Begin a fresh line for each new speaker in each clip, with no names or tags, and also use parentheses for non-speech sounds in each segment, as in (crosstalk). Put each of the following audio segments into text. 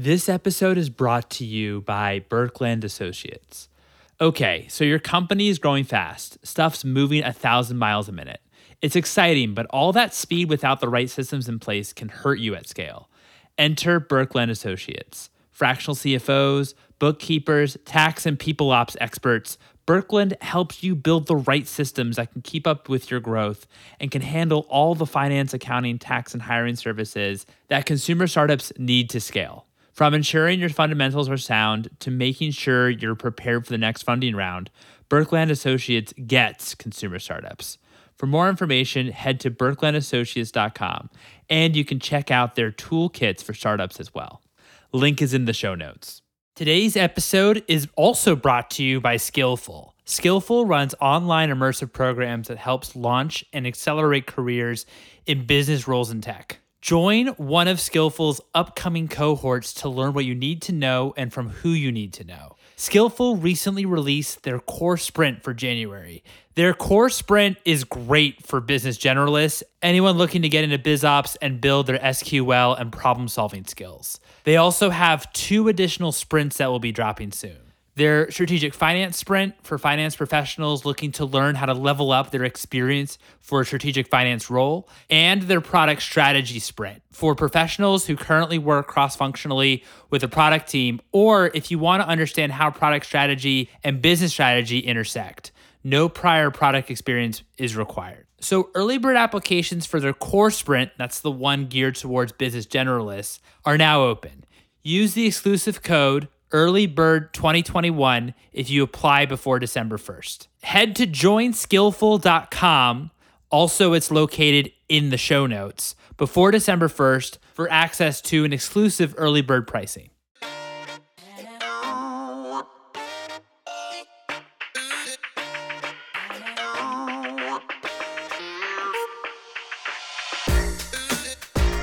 This episode is brought to you by Burkland Associates. Okay, so your company is growing fast. Stuff's moving a thousand miles a minute. It's exciting, but all that speed without the right systems in place can hurt you at scale. Enter Burkland Associates. Fractional CFOs, bookkeepers, tax and people ops experts, Burkland helps you build the right systems that can keep up with your growth and can handle all the finance, accounting, tax, and hiring services that consumer startups need to scale. From ensuring your fundamentals are sound to making sure you're prepared for the next funding round, Burkland Associates gets consumer startups. For more information, head to burklandassociates.com and you can check out their toolkits for startups as well. Link is in the show notes. Today's episode is also brought to you by Skillful. Skillful runs online immersive programs that helps launch and accelerate careers in business roles in tech. Join one of Skillful's upcoming cohorts to learn what you need to know and from who you need to know. Skillful recently released their core sprint for January. Their core sprint is great for business generalists, anyone looking to get into biz ops and build their SQL and problem solving skills. They also have two additional sprints that will be dropping soon their strategic finance sprint for finance professionals looking to learn how to level up their experience for a strategic finance role, and their product strategy sprint for professionals who currently work cross functionally with a product team, or if you want to understand how product strategy and business strategy intersect. No prior product experience is required. So, early bird applications for their core sprint, that's the one geared towards business generalists, are now open. Use the exclusive code early bird 2021 if you apply before December 1st. Head to joinskillful.com. Also, it's located in the show notes before December 1st for access to an exclusive early bird pricing.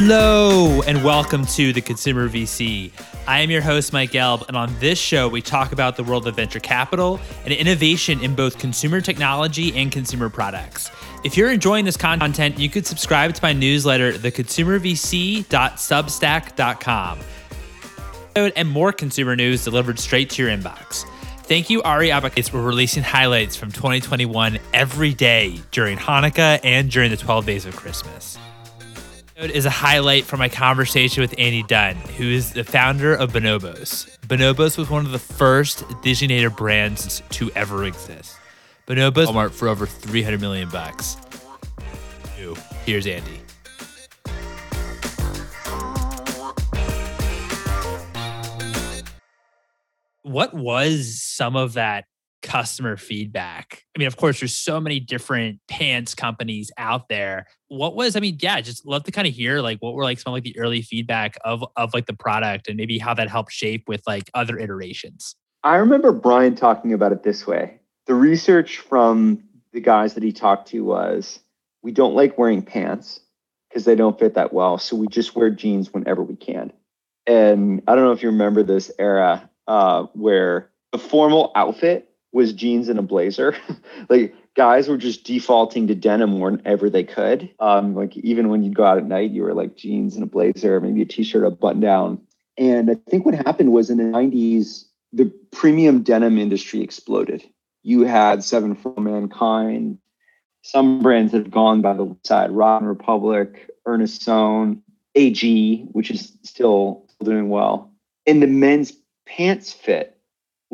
Hello, and welcome to the Consumer VC. I am your host, Mike Gelb, and on this show, we talk about the world of venture capital and innovation in both consumer technology and consumer products. If you're enjoying this content, you could subscribe to my newsletter, theconsumervc.substack.com, and more consumer news delivered straight to your inbox. Thank you, Ari Abakates, for releasing highlights from 2021 every day during Hanukkah and during the 12 days of Christmas is a highlight from my conversation with Andy Dunn, who is the founder of Bonobos. Bonobos was one of the first Diginator brands to ever exist. Bonobos Walmart for over 300 million bucks. Here's Andy. What was some of that customer feedback? I mean, of course, there's so many different pants companies out there. What was, I mean, yeah, just love to kind of hear like what were like some of like the early feedback of of like the product and maybe how that helped shape with like other iterations.
I remember Brian talking about it this way. The research from the guys that he talked to was we don't like wearing pants because they don't fit that well. So we just wear jeans whenever we can. And I don't know if you remember this era uh, where the formal outfit was jeans and a blazer. (laughs) like guys were just defaulting to denim whenever they could. Um, like even when you'd go out at night, you were like jeans and a blazer, maybe a t-shirt, a button down. And I think what happened was in the 90s, the premium denim industry exploded. You had Seven for Mankind, some brands have gone by the side, Rock & Republic, Earnest Sewn, AG, which is still doing well. And the men's pants fit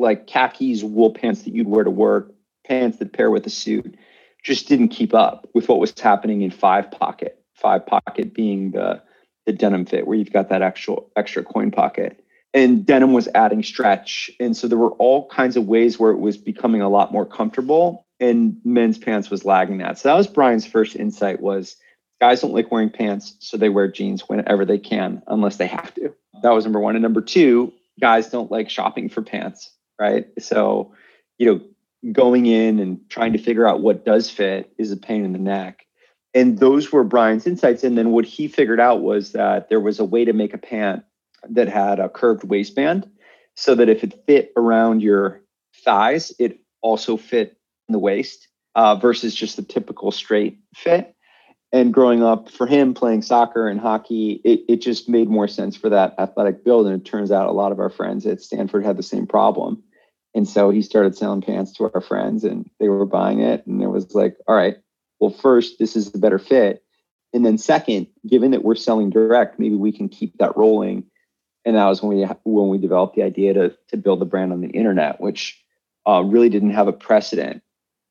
like khakis, wool pants that you'd wear to work, pants that pair with a suit, just didn't keep up with what was happening in five pocket. Five pocket being the the denim fit where you've got that actual extra coin pocket. And denim was adding stretch. And so there were all kinds of ways where it was becoming a lot more comfortable and men's pants was lagging that. So that was Brian's first insight was guys don't like wearing pants, so they wear jeans whenever they can, unless they have to. That was number one. And number two, guys don't like shopping for pants right? So, you know, going in and trying to figure out what does fit is a pain in the neck. And those were Brian's insights. And then what he figured out was that there was a way to make a pant that had a curved waistband so that if it fit around your thighs, it also fit in the waist uh, versus just the typical straight fit. and growing up for him playing soccer and hockey, it, it just made more sense for that athletic build. And it turns out a lot of our friends at Stanford had the same problem. And so he started selling pants to our friends and they were buying it. And it was like, all right, well, first, this is a better fit. And then second, given that we're selling direct, maybe we can keep that rolling. And that was when we when we developed the idea to to build the brand on the internet, which uh, really didn't have a precedent.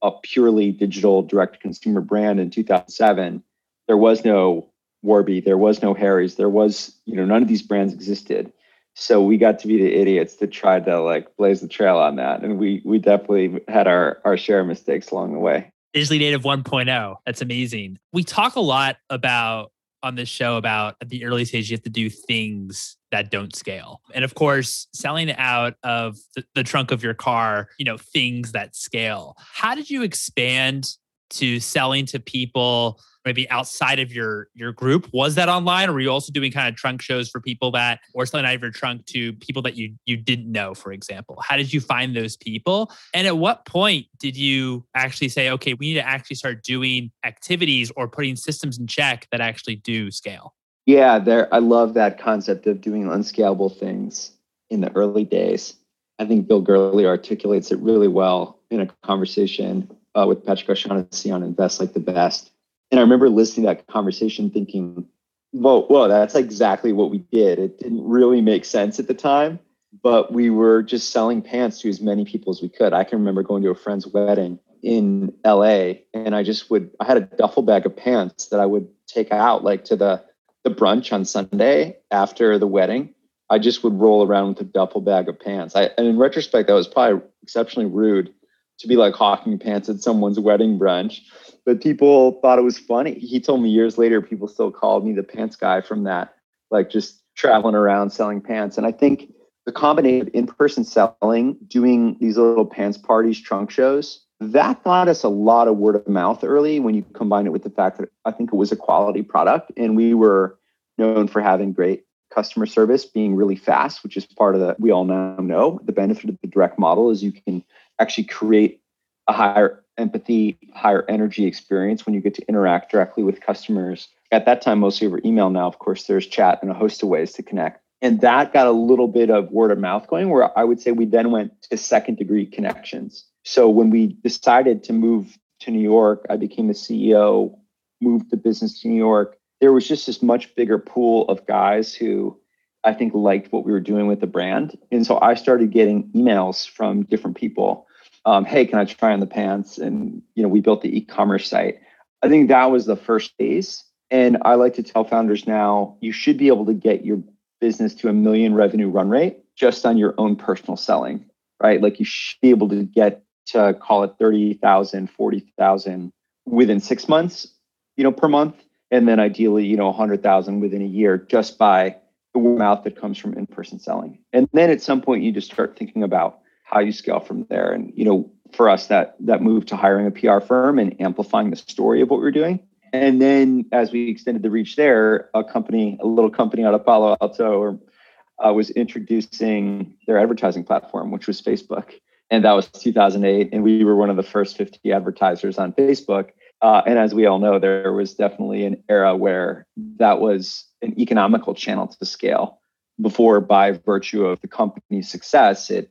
A purely digital direct consumer brand in 2007 there was no Warby, there was no Harry's, there was, you know, none of these brands existed. So we got to be the idiots that tried to like blaze the trail on that. And we we definitely had our our share of mistakes along the way.
Digitally Native 1.0. That's amazing. We talk a lot about on this show about at the early stage you have to do things that don't scale and of course selling out of the, the, trunk of your car you know things that scale how did you expand to selling to people maybe outside of your your group? Was that online or were you also doing kind of trunk shows for people that or selling out of your trunk to people that you you didn't know for example? How did you find those people? And at what point did you actually say okay we need to actually start doing activities or putting systems in check that actually do scale
yeah there i love that concept of doing unscalable things in the early days. I think bill gurley articulates it really well in a conversation uh, with patrick o'shaughnessy on invest like the best and I remember listening to that conversation thinking, whoa, whoa, that's exactly what we did. It didn't really make sense at the time, but we were just selling pants to as many people as we could. I can remember going to a friend's wedding in LA and I just would I had a duffel bag of pants that I would take out like to the the brunch on Sunday after the wedding. I just would roll around with a duffel bag of pants. I and in retrospect that was probably exceptionally rude to be like hawking pants at someone's wedding brunch but people thought it was funny. He told me years later, people still called me the pants guy from that, like just traveling around selling pants. And I think the combination of in-person selling, doing these little pants parties, trunk shows, that got us a lot of word of mouth early when you combine it with the fact that I think it was a quality product and we were known for having great customer service, being really fast, which is part of the we all now know. The benefit of the direct model is you can actually create a higher empathy, higher energy experience when you get to interact directly with customers. At that time, mostly over email. Now, of course, there's chat and a host of ways to connect. And that got a little bit of word of mouth going, where I would say we then went to second degree connections. So when we decided to move to New York, I became the CEO, moved the business to New York. There was just this much bigger pool of guys who I think liked what we were doing with the brand. And so I started getting emails from different people um, hey, can I try on the pants? And you know, we built the e-commerce site. I think that was the first phase. And I like to tell founders now, you should be able to get your business to a million revenue run rate just on your own personal selling, right? Like you should be able to get to call it 30,000, 40,000 within six months, you know, per month. And then ideally, you know, 100,000 within a year just by the word mouth that comes from in-person selling. And then at some point you just start thinking about how you scale from there. And you know, for us, that that move to hiring a PR firm and amplifying the story of what we are doing. And then as we extended the reach there, a company, a little company out of Palo Alto, uh, was introducing their advertising platform, which was Facebook. And that was 2008. And we were one of the first 50 advertisers on Facebook. Uh, and as we all know, there was definitely an era where that was an economical channel to scale. Before, by virtue of the company's success, it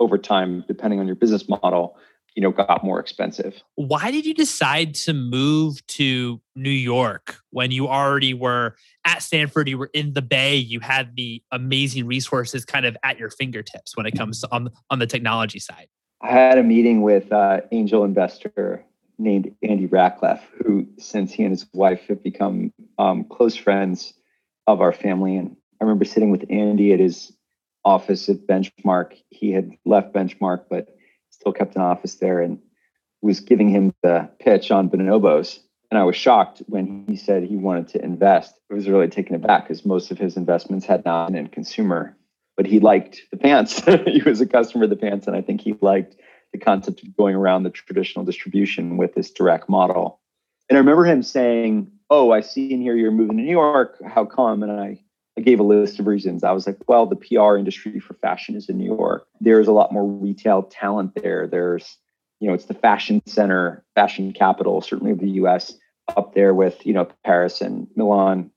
over time, depending on your business model, you know, got more expensive.
Why did you decide to move to New York when you already were at Stanford? You were in the Bay. You had the amazing resources kind of at your fingertips when it comes to on on the technology side.
I had a meeting with uh, angel investor named Andy Rachleff, who since he and his wife have become um, close friends of our family. And I remember sitting with Andy at his office at Benchmark. He had left Benchmark, but still kept an office there and was giving him the pitch on bonobos. And I was shocked when he said he wanted to invest. I was really taken aback because most of his investments had not been in consumer, but he liked the pants. (laughs) he was a customer of the pants. And I think he liked the concept of going around the traditional distribution with this direct model. And I remember him saying, Oh, I see in here you're moving to New York. How come? And I I gave a list of reasons. I was like, well, the PR industry for fashion is in New York. There's a lot more retail talent there. There's, you know, it's the fashion center, fashion capital, certainly of the US. up there with you know Paris and Milan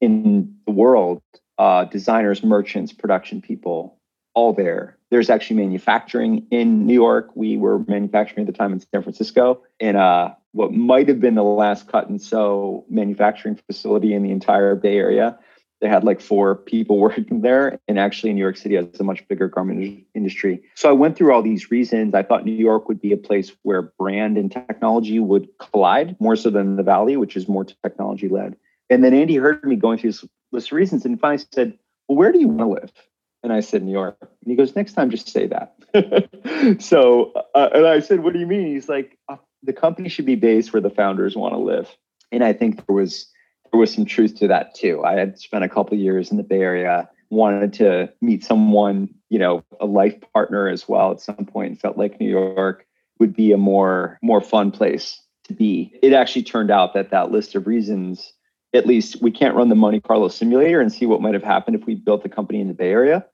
in the world, uh, designers, merchants, production people, all there. There's actually manufacturing in New York. We were manufacturing at the time in San Francisco in uh, what might have been the last cut and sew manufacturing facility in the entire Bay Area. They had like four people (laughs) working there, and actually, New York City has a much bigger garment industry. So I went through all these reasons. I thought New York would be a place where brand and technology would collide more so than the Valley, which is more technology led. And then Andy heard me going through this list of reasons and finally said, Well, where do you want to live? And I said, New York. And he goes, Next time, just say that. (laughs) so, uh, and I said, What do you mean? He's like, uh, The company should be based where the founders want to live. And I think there was was some truth to that too. I had spent a couple years in the Bay Area, wanted to meet someone, you know, a life partner as well at some point, and felt like New York would be a more more fun place to be. It actually turned out that that list of reasons at least we can't run the Monte Carlo simulator and see what might have happened if we built a company in the Bay Area.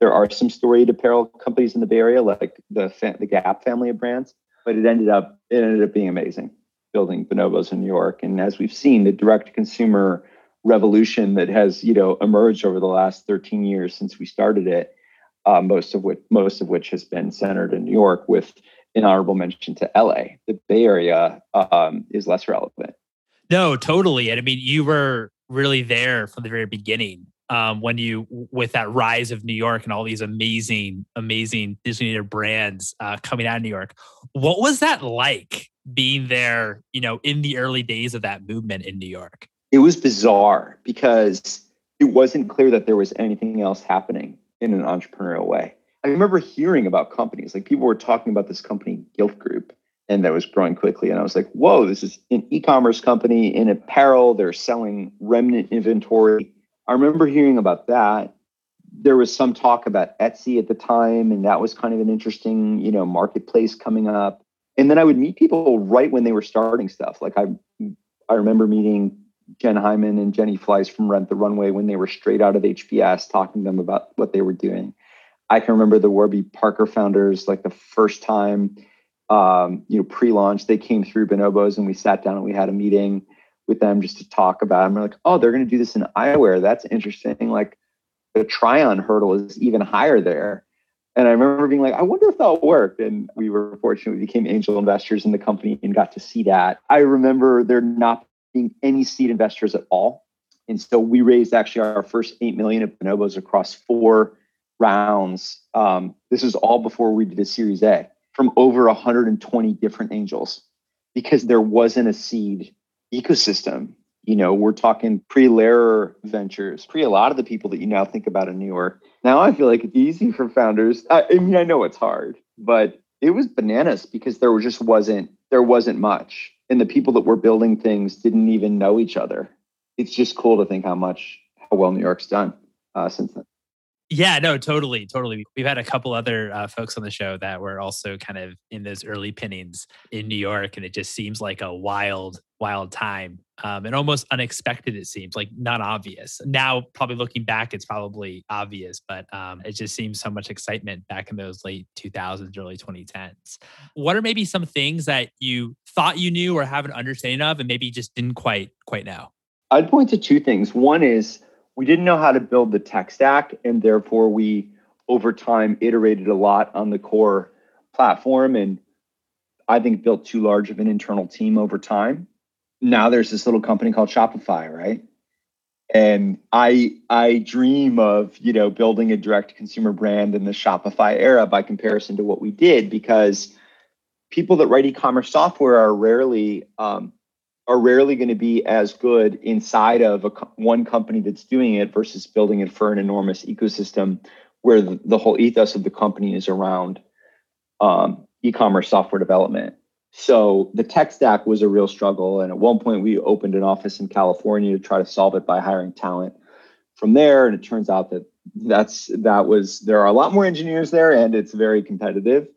There are some storied apparel companies in the Bay Area, like the the Gap family of brands, but it ended up it ended up being amazing building bonobos in New York. And as we've seen, the direct consumer revolution that has you know emerged over the last 13 years since we started it, uh, most of which most of which has been centered in New York, with an honorable mention to LA. The Bay Area um, is less relevant.
No, totally. And I mean, you were really there from the very beginning um, when you, with that rise of New York and all these amazing, amazing Disney brands uh, coming out of New York. What was that like being there, you know, in the early days of that movement in New York?
It was bizarre because it wasn't clear that there was anything else happening in an entrepreneurial way. I remember hearing about companies, like people were talking about this company, Gilt Group, and that was growing quickly. And I was like, whoa, this is an e-commerce company in apparel. They're selling remnant inventory. I remember hearing about that. There was some talk about Etsy at the time, and that was kind of an interesting, you know, marketplace coming up. And then I would meet people right when they were starting stuff. Like I, I remember meeting Jenn Hyman and Jenny Fleiss from Rent the Runway when they were straight out of HBS, talking to them about what they were doing. I can remember the Warby Parker founders, like the first time um, you know, pre-launch, they came through Bonobos and we sat down and we had a meeting with them just to talk about it. And we're like, oh, they're going to do this in eyewear. That's interesting. Like the try-on hurdle is even higher there. And I remember being like, I wonder if that'll work. And we were fortunate we became angel investors in the company and got to see that. I remember there not being any seed investors at all. And so we raised actually our first 8 million of bonobos across four rounds. Um, this is all before we did a series A from over 120 different angels because there wasn't a seed ecosystem. You know, we're talking pre Lerer Ventures, pre a lot of the people that you now think about in New York. Now I feel like it's easy for founders. I, I mean, I know it's hard, but it was bananas because there just wasn't there wasn't much, and the people that were building things didn't even know each other. It's just cool to think how much how well New York's done uh, since then.
Yeah, no, totally, totally. We've had a couple other uh, folks on the show that were also kind of in those early pinnings in New York, and it just seems like a wild, wild time, um, and almost unexpected. It seems like not obvious. Now, probably looking back, it's probably obvious, but um, it just seems so much excitement back in those late 2000s, early 2010s. What are maybe some things that you thought you knew or have an understanding of, and maybe just didn't quite quite know?
I'd point to two things. One is we didn't know how to build the tech stack, and therefore we over time iterated a lot on the core platform and I think built too large of an internal team over time. Now there's this little company called Shopify, right? And I I dream of, you know, building a direct consumer brand in the Shopify era by comparison to what we did because people that write e-commerce software are rarely um, are rarely going to be as good inside of a, one company that's doing it versus building it for an enormous ecosystem where the, the whole ethos of the company is around um, e-commerce software development. So the tech stack was a real struggle, and at one point we opened an office in California to try to solve it by hiring talent from there. And it turns out that that's that was there are a lot more engineers there, and it's very competitive.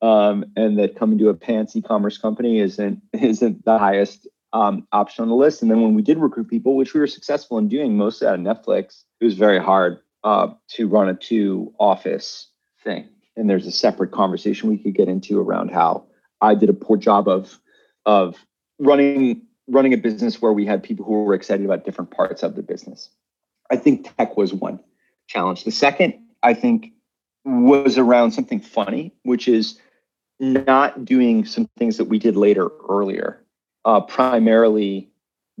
Um, and that coming to a pants e-commerce company isn't (laughs) isn't the highest um, option on the list. And then when we did recruit people, which we were successful in doing mostly out of Netflix, it was very hard uh, to run a two office thing. And there's a separate conversation we could get into around how I did a poor job of of running running a business where we had people who were excited about different parts of the business. I think tech was one challenge. The second, I think, was around something funny, which is not doing some things that we did later earlier. Uh, primarily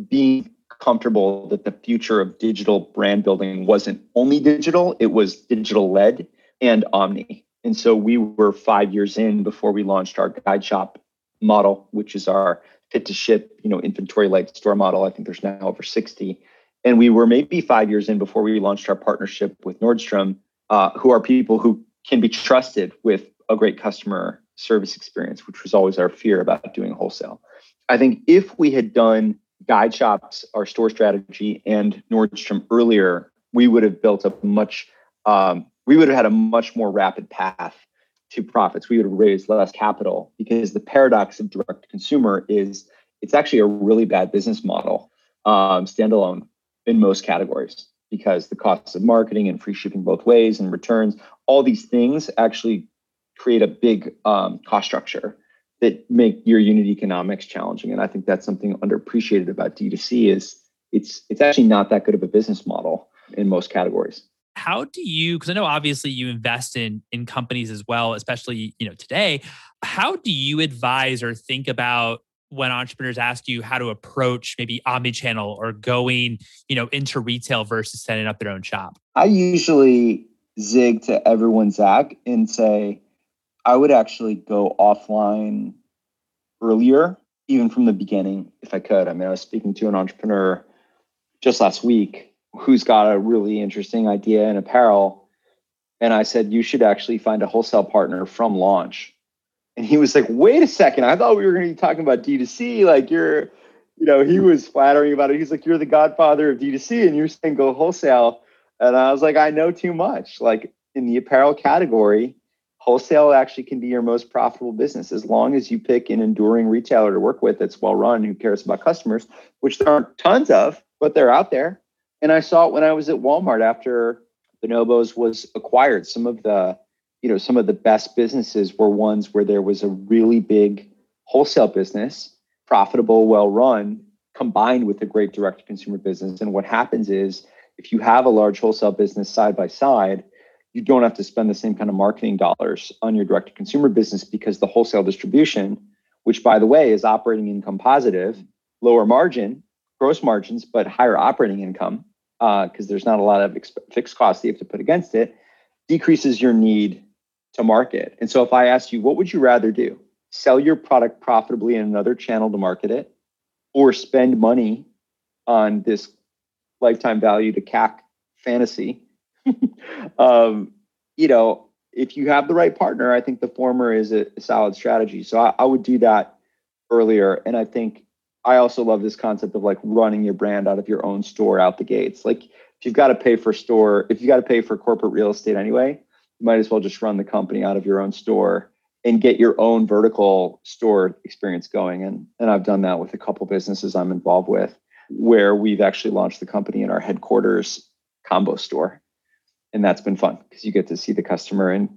being comfortable that the future of digital brand building wasn't only digital, it was digital led and omni. And so we were five years in before we launched our guide shop model, which is our fit to ship, you know, inventory light store model. I think there's now over 60. And we were maybe five years in before we launched our partnership with Nordstrom, uh, who are people who can be trusted with a great customer service experience, which was always our fear about doing wholesale. I think if we had done guide shops, our store strategy, and Nordstrom earlier, we would have built a much, um, we would have had a much more rapid path to profits. We would have raised less capital because the paradox of direct consumer is it's actually a really bad business model, um, standalone in most categories because the costs of marketing and free shipping both ways and returns, all these things actually create a big um, cost structure that make your unit economics challenging. And I think that's something underappreciated about D2C is it's it's actually not that good of a business model in most categories.
How do you because I know obviously you invest in in companies as well, especially, you know, today. How do you advise or think about when entrepreneurs ask you how to approach maybe omni-channel or going, you know, into retail versus setting up their own shop?
I usually zig to everyone, Zach, and say, I would actually go offline earlier, even from the beginning, if I could. I mean, I was speaking to an entrepreneur just last week who's got a really interesting idea in apparel. And I said, you should actually find a wholesale partner from launch and he was like, wait a second, I thought we were going to be talking about D2C. Like you're, you know, he was flattering about it. He's like, you're the godfather of D2C and you're saying go wholesale. And I was like, I know too much. Like in the apparel category, wholesale actually can be your most profitable business as long as you pick an enduring retailer to work with that's well run, who cares about customers, which there aren't tons of, but they're out there. And I saw it when I was at Walmart after Bonobos was acquired. Some of the you know some of the best businesses were ones where there was a really big wholesale business profitable well run combined with a great direct to consumer business and what happens is if you have a large wholesale business side by side you don't have to spend the same kind of marketing dollars on your direct to consumer business because the wholesale distribution which by the way is operating income positive lower margin gross margins but higher operating income because uh, there's not a lot of fixed costs that you have to put against it decreases your need to market. And so if I asked you, what would you rather do? Sell your product profitably in another channel to market it, or spend money on this lifetime value to CAC fantasy? (laughs) um, you know, if you have the right partner, I think the former is a, a solid strategy. So I, I would do that earlier. And I think I also love this concept of like running your brand out of your own store out the gates. Like if you've got to pay for store, if you got to pay for corporate real estate anyway, you might as well just run the company out of your own store and get your own vertical store experience going. And, and I've done that with a couple businesses I'm involved with where we've actually launched the company in our headquarters combo store. And that's been fun because you get to see the customer and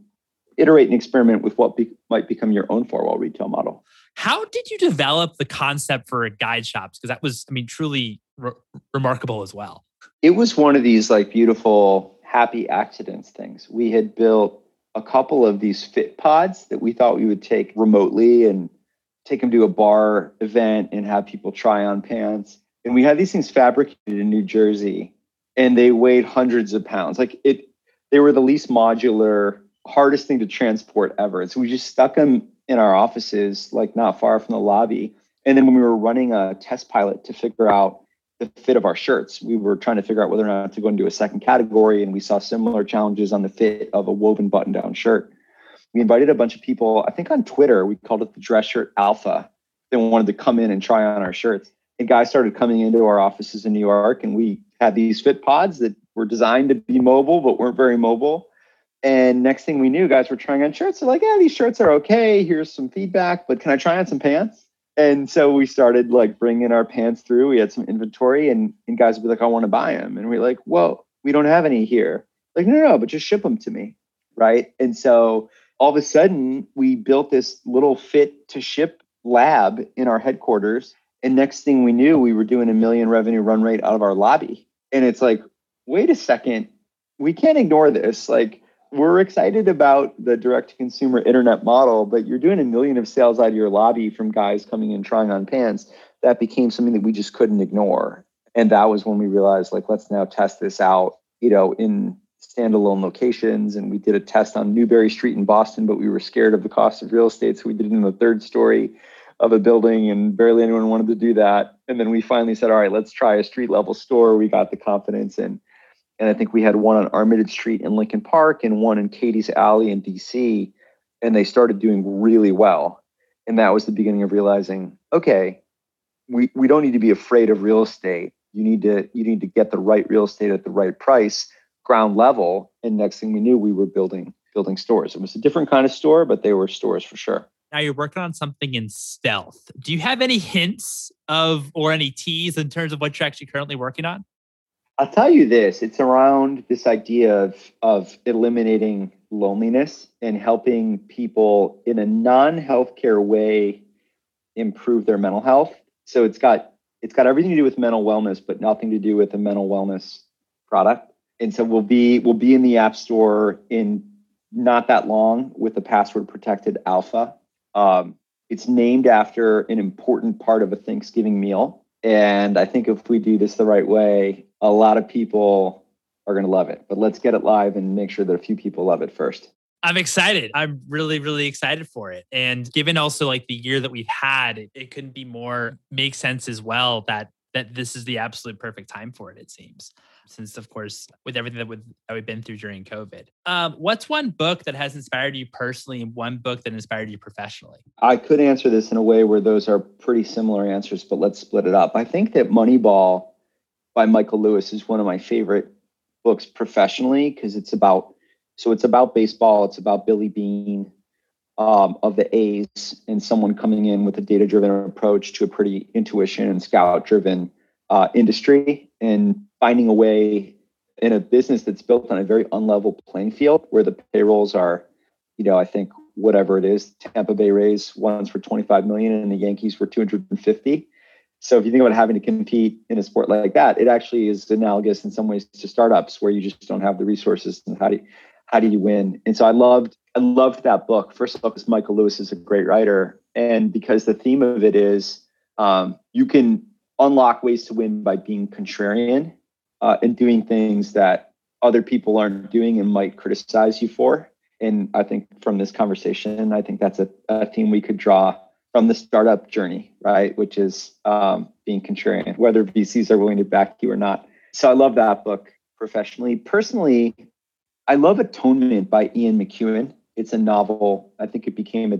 iterate and experiment with what be, might become your own four wall retail model.
How did you develop the concept for guide shops? Because that was, I mean, truly re- remarkable as well.
It was one of these like beautiful happy accidents things. We had built a couple of these fit pods that we thought we would take remotely and take them to a bar event and have people try on pants. And we had these things fabricated in New Jersey and they weighed hundreds of pounds. Like it, they were the least modular, hardest thing to transport ever. And so we just stuck them in our offices, like not far from the lobby. And then when we were running a test pilot to figure out the fit of our shirts. We were trying to figure out whether or not to go into a second category, and we saw similar challenges on the fit of a woven button down shirt. We invited a bunch of people, I think on Twitter, we called it the dress shirt alpha. They wanted to come in and try on our shirts. And guys started coming into our offices in New York, and we had these fit pods that were designed to be mobile, but weren't very mobile. And next thing we knew, guys were trying on shirts. They're like, yeah, these shirts are okay. Here's some feedback, but can I try on some pants? and so we started like bringing our pants through. We had some inventory, and, and guys would be like, "I want to buy them," and we're like, "Well, we don't have any here." Like, no, no, but just ship them to me, right? And so all of a sudden, we built this little fit to ship lab in our headquarters, And next thing we knew, we were doing a million revenue run rate out of our lobby. And it's like, wait a second, we can't ignore this. Like, we're excited about the direct to consumer internet model, but you're doing a million of sales out of your lobby from guys coming in trying on pants. That became something that we just couldn't ignore. And that was when we realized, like, let's now test this out, you know, in standalone locations. And we did a test on Newbury Street in Boston, but we were scared of the cost of real estate. So we did it in the third story of a building, and barely anyone wanted to do that. And then we finally said, all right, let's try a street level store. We got the confidence and and I think we had one on Armitage Street in Lincoln Park and one in Cady's Alley in DC. And they started doing really well. And that was the beginning of realizing, okay, we, we don't need to be afraid of real estate. You need to you need to get the right real estate at the right price, ground level. And next thing we knew, we were building building stores. It was a different kind of store, but they were stores for sure.
Now you're working on something in stealth. Do you have any hints of or any teas in terms of what you're actually currently working on?
I'll tell you this it's around this idea of, of eliminating loneliness and helping people in a non healthcare way improve their mental health. So it's got it's got everything to do with mental wellness, but nothing to do with a mental wellness product. And so we'll be we'll be in the app store in not that long with a password protected alpha. Um, it's named after an important part of a Thanksgiving meal. And I think if we do this the right way, a lot of people are going to love it. But let's get it live and make sure that a few people love it first.
I'm excited. I'm really, really excited for it. And given also like the year that we've had, it, it couldn't be more make sense as well that that this is the absolute perfect time for it, it seems. Since of course, with everything that, with, that we've been through during COVID. Um, what's one book that has inspired you personally and one book that inspired you professionally?
I could answer this in a way where those are pretty similar answers, but let's split it up. I think that Moneyball by Michael Lewis is one of my favorite books professionally because it's about so it's about baseball. It's about Billy Beane um, of the A's and someone coming in with a data driven approach to a pretty intuition and scout driven uh, industry and finding a way in a business that's built on a very unlevel playing field where the payrolls are, you know, I think whatever it is, Tampa Bay Rays one's for 25 million and the Yankees for 250. So if you think about having to compete in a sport like that, it actually is analogous in some ways to startups where you just don't have the resources and how do you, how do you win? And so I loved I loved that book. First of all, because Michael Lewis is a great writer, and because the theme of it is um, you can unlock ways to win by being contrarian uh, and doing things that other people aren't doing and might criticize you for. And I think from this conversation, I think that's a, a theme we could draw from the startup journey, right? Which is um, being contrarian, whether VCs are willing to back you or not. So I love that book professionally. Personally, I love Atonement by Ian McEwan. It's a novel. I think it became a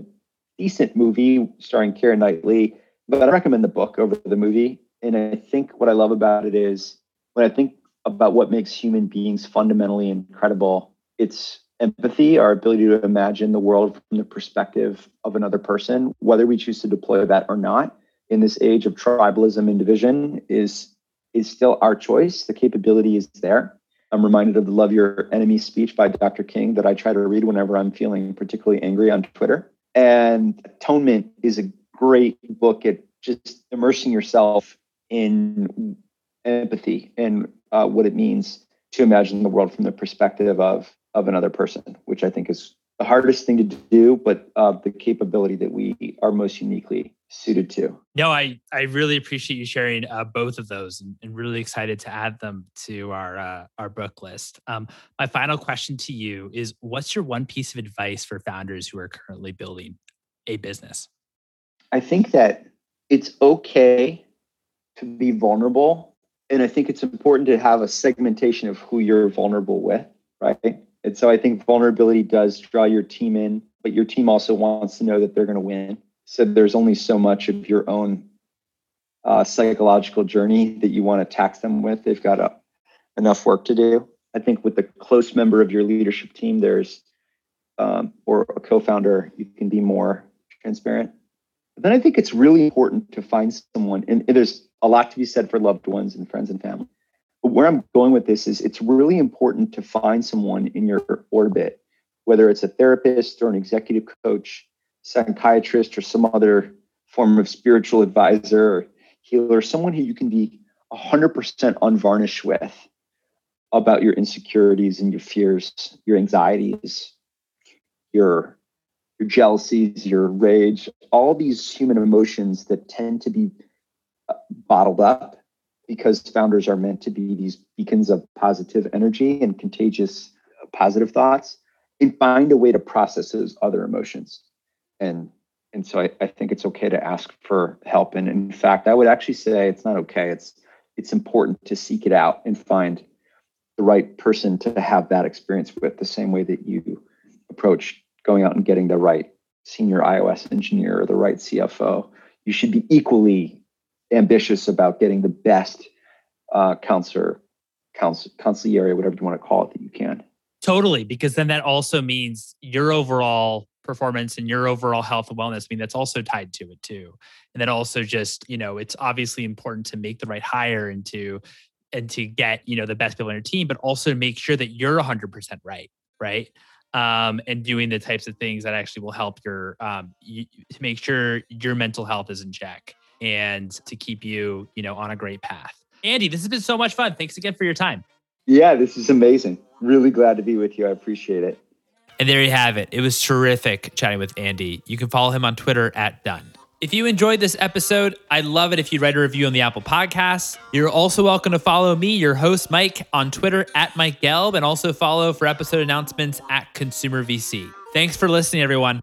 decent movie starring Keira Knightley, but I recommend the book over the movie. And I think what I love about it is when I think about what makes human beings fundamentally incredible, it's empathy, our ability to imagine the world from the perspective of another person, whether we choose to deploy that or not, in this age of tribalism and division, is is still our choice. The capability is there. I'm reminded of the Love Your Enemy speech by Dr. King that I try to read whenever I'm feeling particularly angry on Twitter. And Atonement is a great book at just immersing yourself in empathy and uh, what it means to imagine the world from the perspective of of another person, which I think is the hardest thing to do, but uh, the capability that we are most uniquely suited to.
No, I I really appreciate you sharing uh, both of those, and, and, really excited to add them to our uh, our book list. Um, my final question to you is: What's your one piece of advice for founders who are currently building a business?
I think that it's okay to be vulnerable, and I think it's important to have a segmentation of who you're vulnerable with, right? And so I think vulnerability does draw your team in, but your team also wants to know that they're going to win. So there's only so much of your own uh, psychological journey that you want to tax them with. They've got uh, enough work to do. I think with the close member of your leadership team, there's um, or a co-founder, you can be more transparent. But then I think it's really important to find someone, and there's a lot to be said for loved ones and friends and family. Where I'm going with this is it's really important to find someone in your orbit, whether it's a therapist or an executive coach, psychiatrist, or some other form of spiritual advisor or healer, someone who you can be 100% unvarnished with about your insecurities and your fears, your anxieties, your your jealousies, your rage, all these human emotions that tend to be uh, bottled up because founders are meant to be these beacons of positive energy and contagious uh, positive thoughts and find a way to process those other emotions. And and so I, I think it's okay to ask for help. And in fact, I would actually say it's not okay. It's it's important to seek it out and find the right person to have that experience with the same way that you approach going out and getting the right senior iOS engineer or the right CFO. You should be equally ambitious about getting the best uh, counselor, counsel, consigliere, whatever you want to call it, that you can.
Totally, because then that also means your overall performance and your overall health and wellness. I mean, that's also tied to it too. And then also just, you know, it's obviously important to make the right hire and to and to get, you know, the best people on your team, but also make sure that you're 100% right, right? Um, and doing the types of things that actually will help your um, you, to make sure your mental health is in check and to keep you, you know, on a great path. Andy, this has been so much fun. Thanks again for your time.
Yeah, this is amazing. Really glad to be with you. I appreciate it.
And there you have it. It was terrific chatting with Andy. You can follow him on Twitter at Dunn. If you enjoyed this episode, I'd love it if you'd write a review on the Apple Podcasts. You're also welcome to follow me, your host, Mike, on Twitter at Mike Gelb, and also follow for episode announcements at Consumer VC. Thanks for listening, everyone.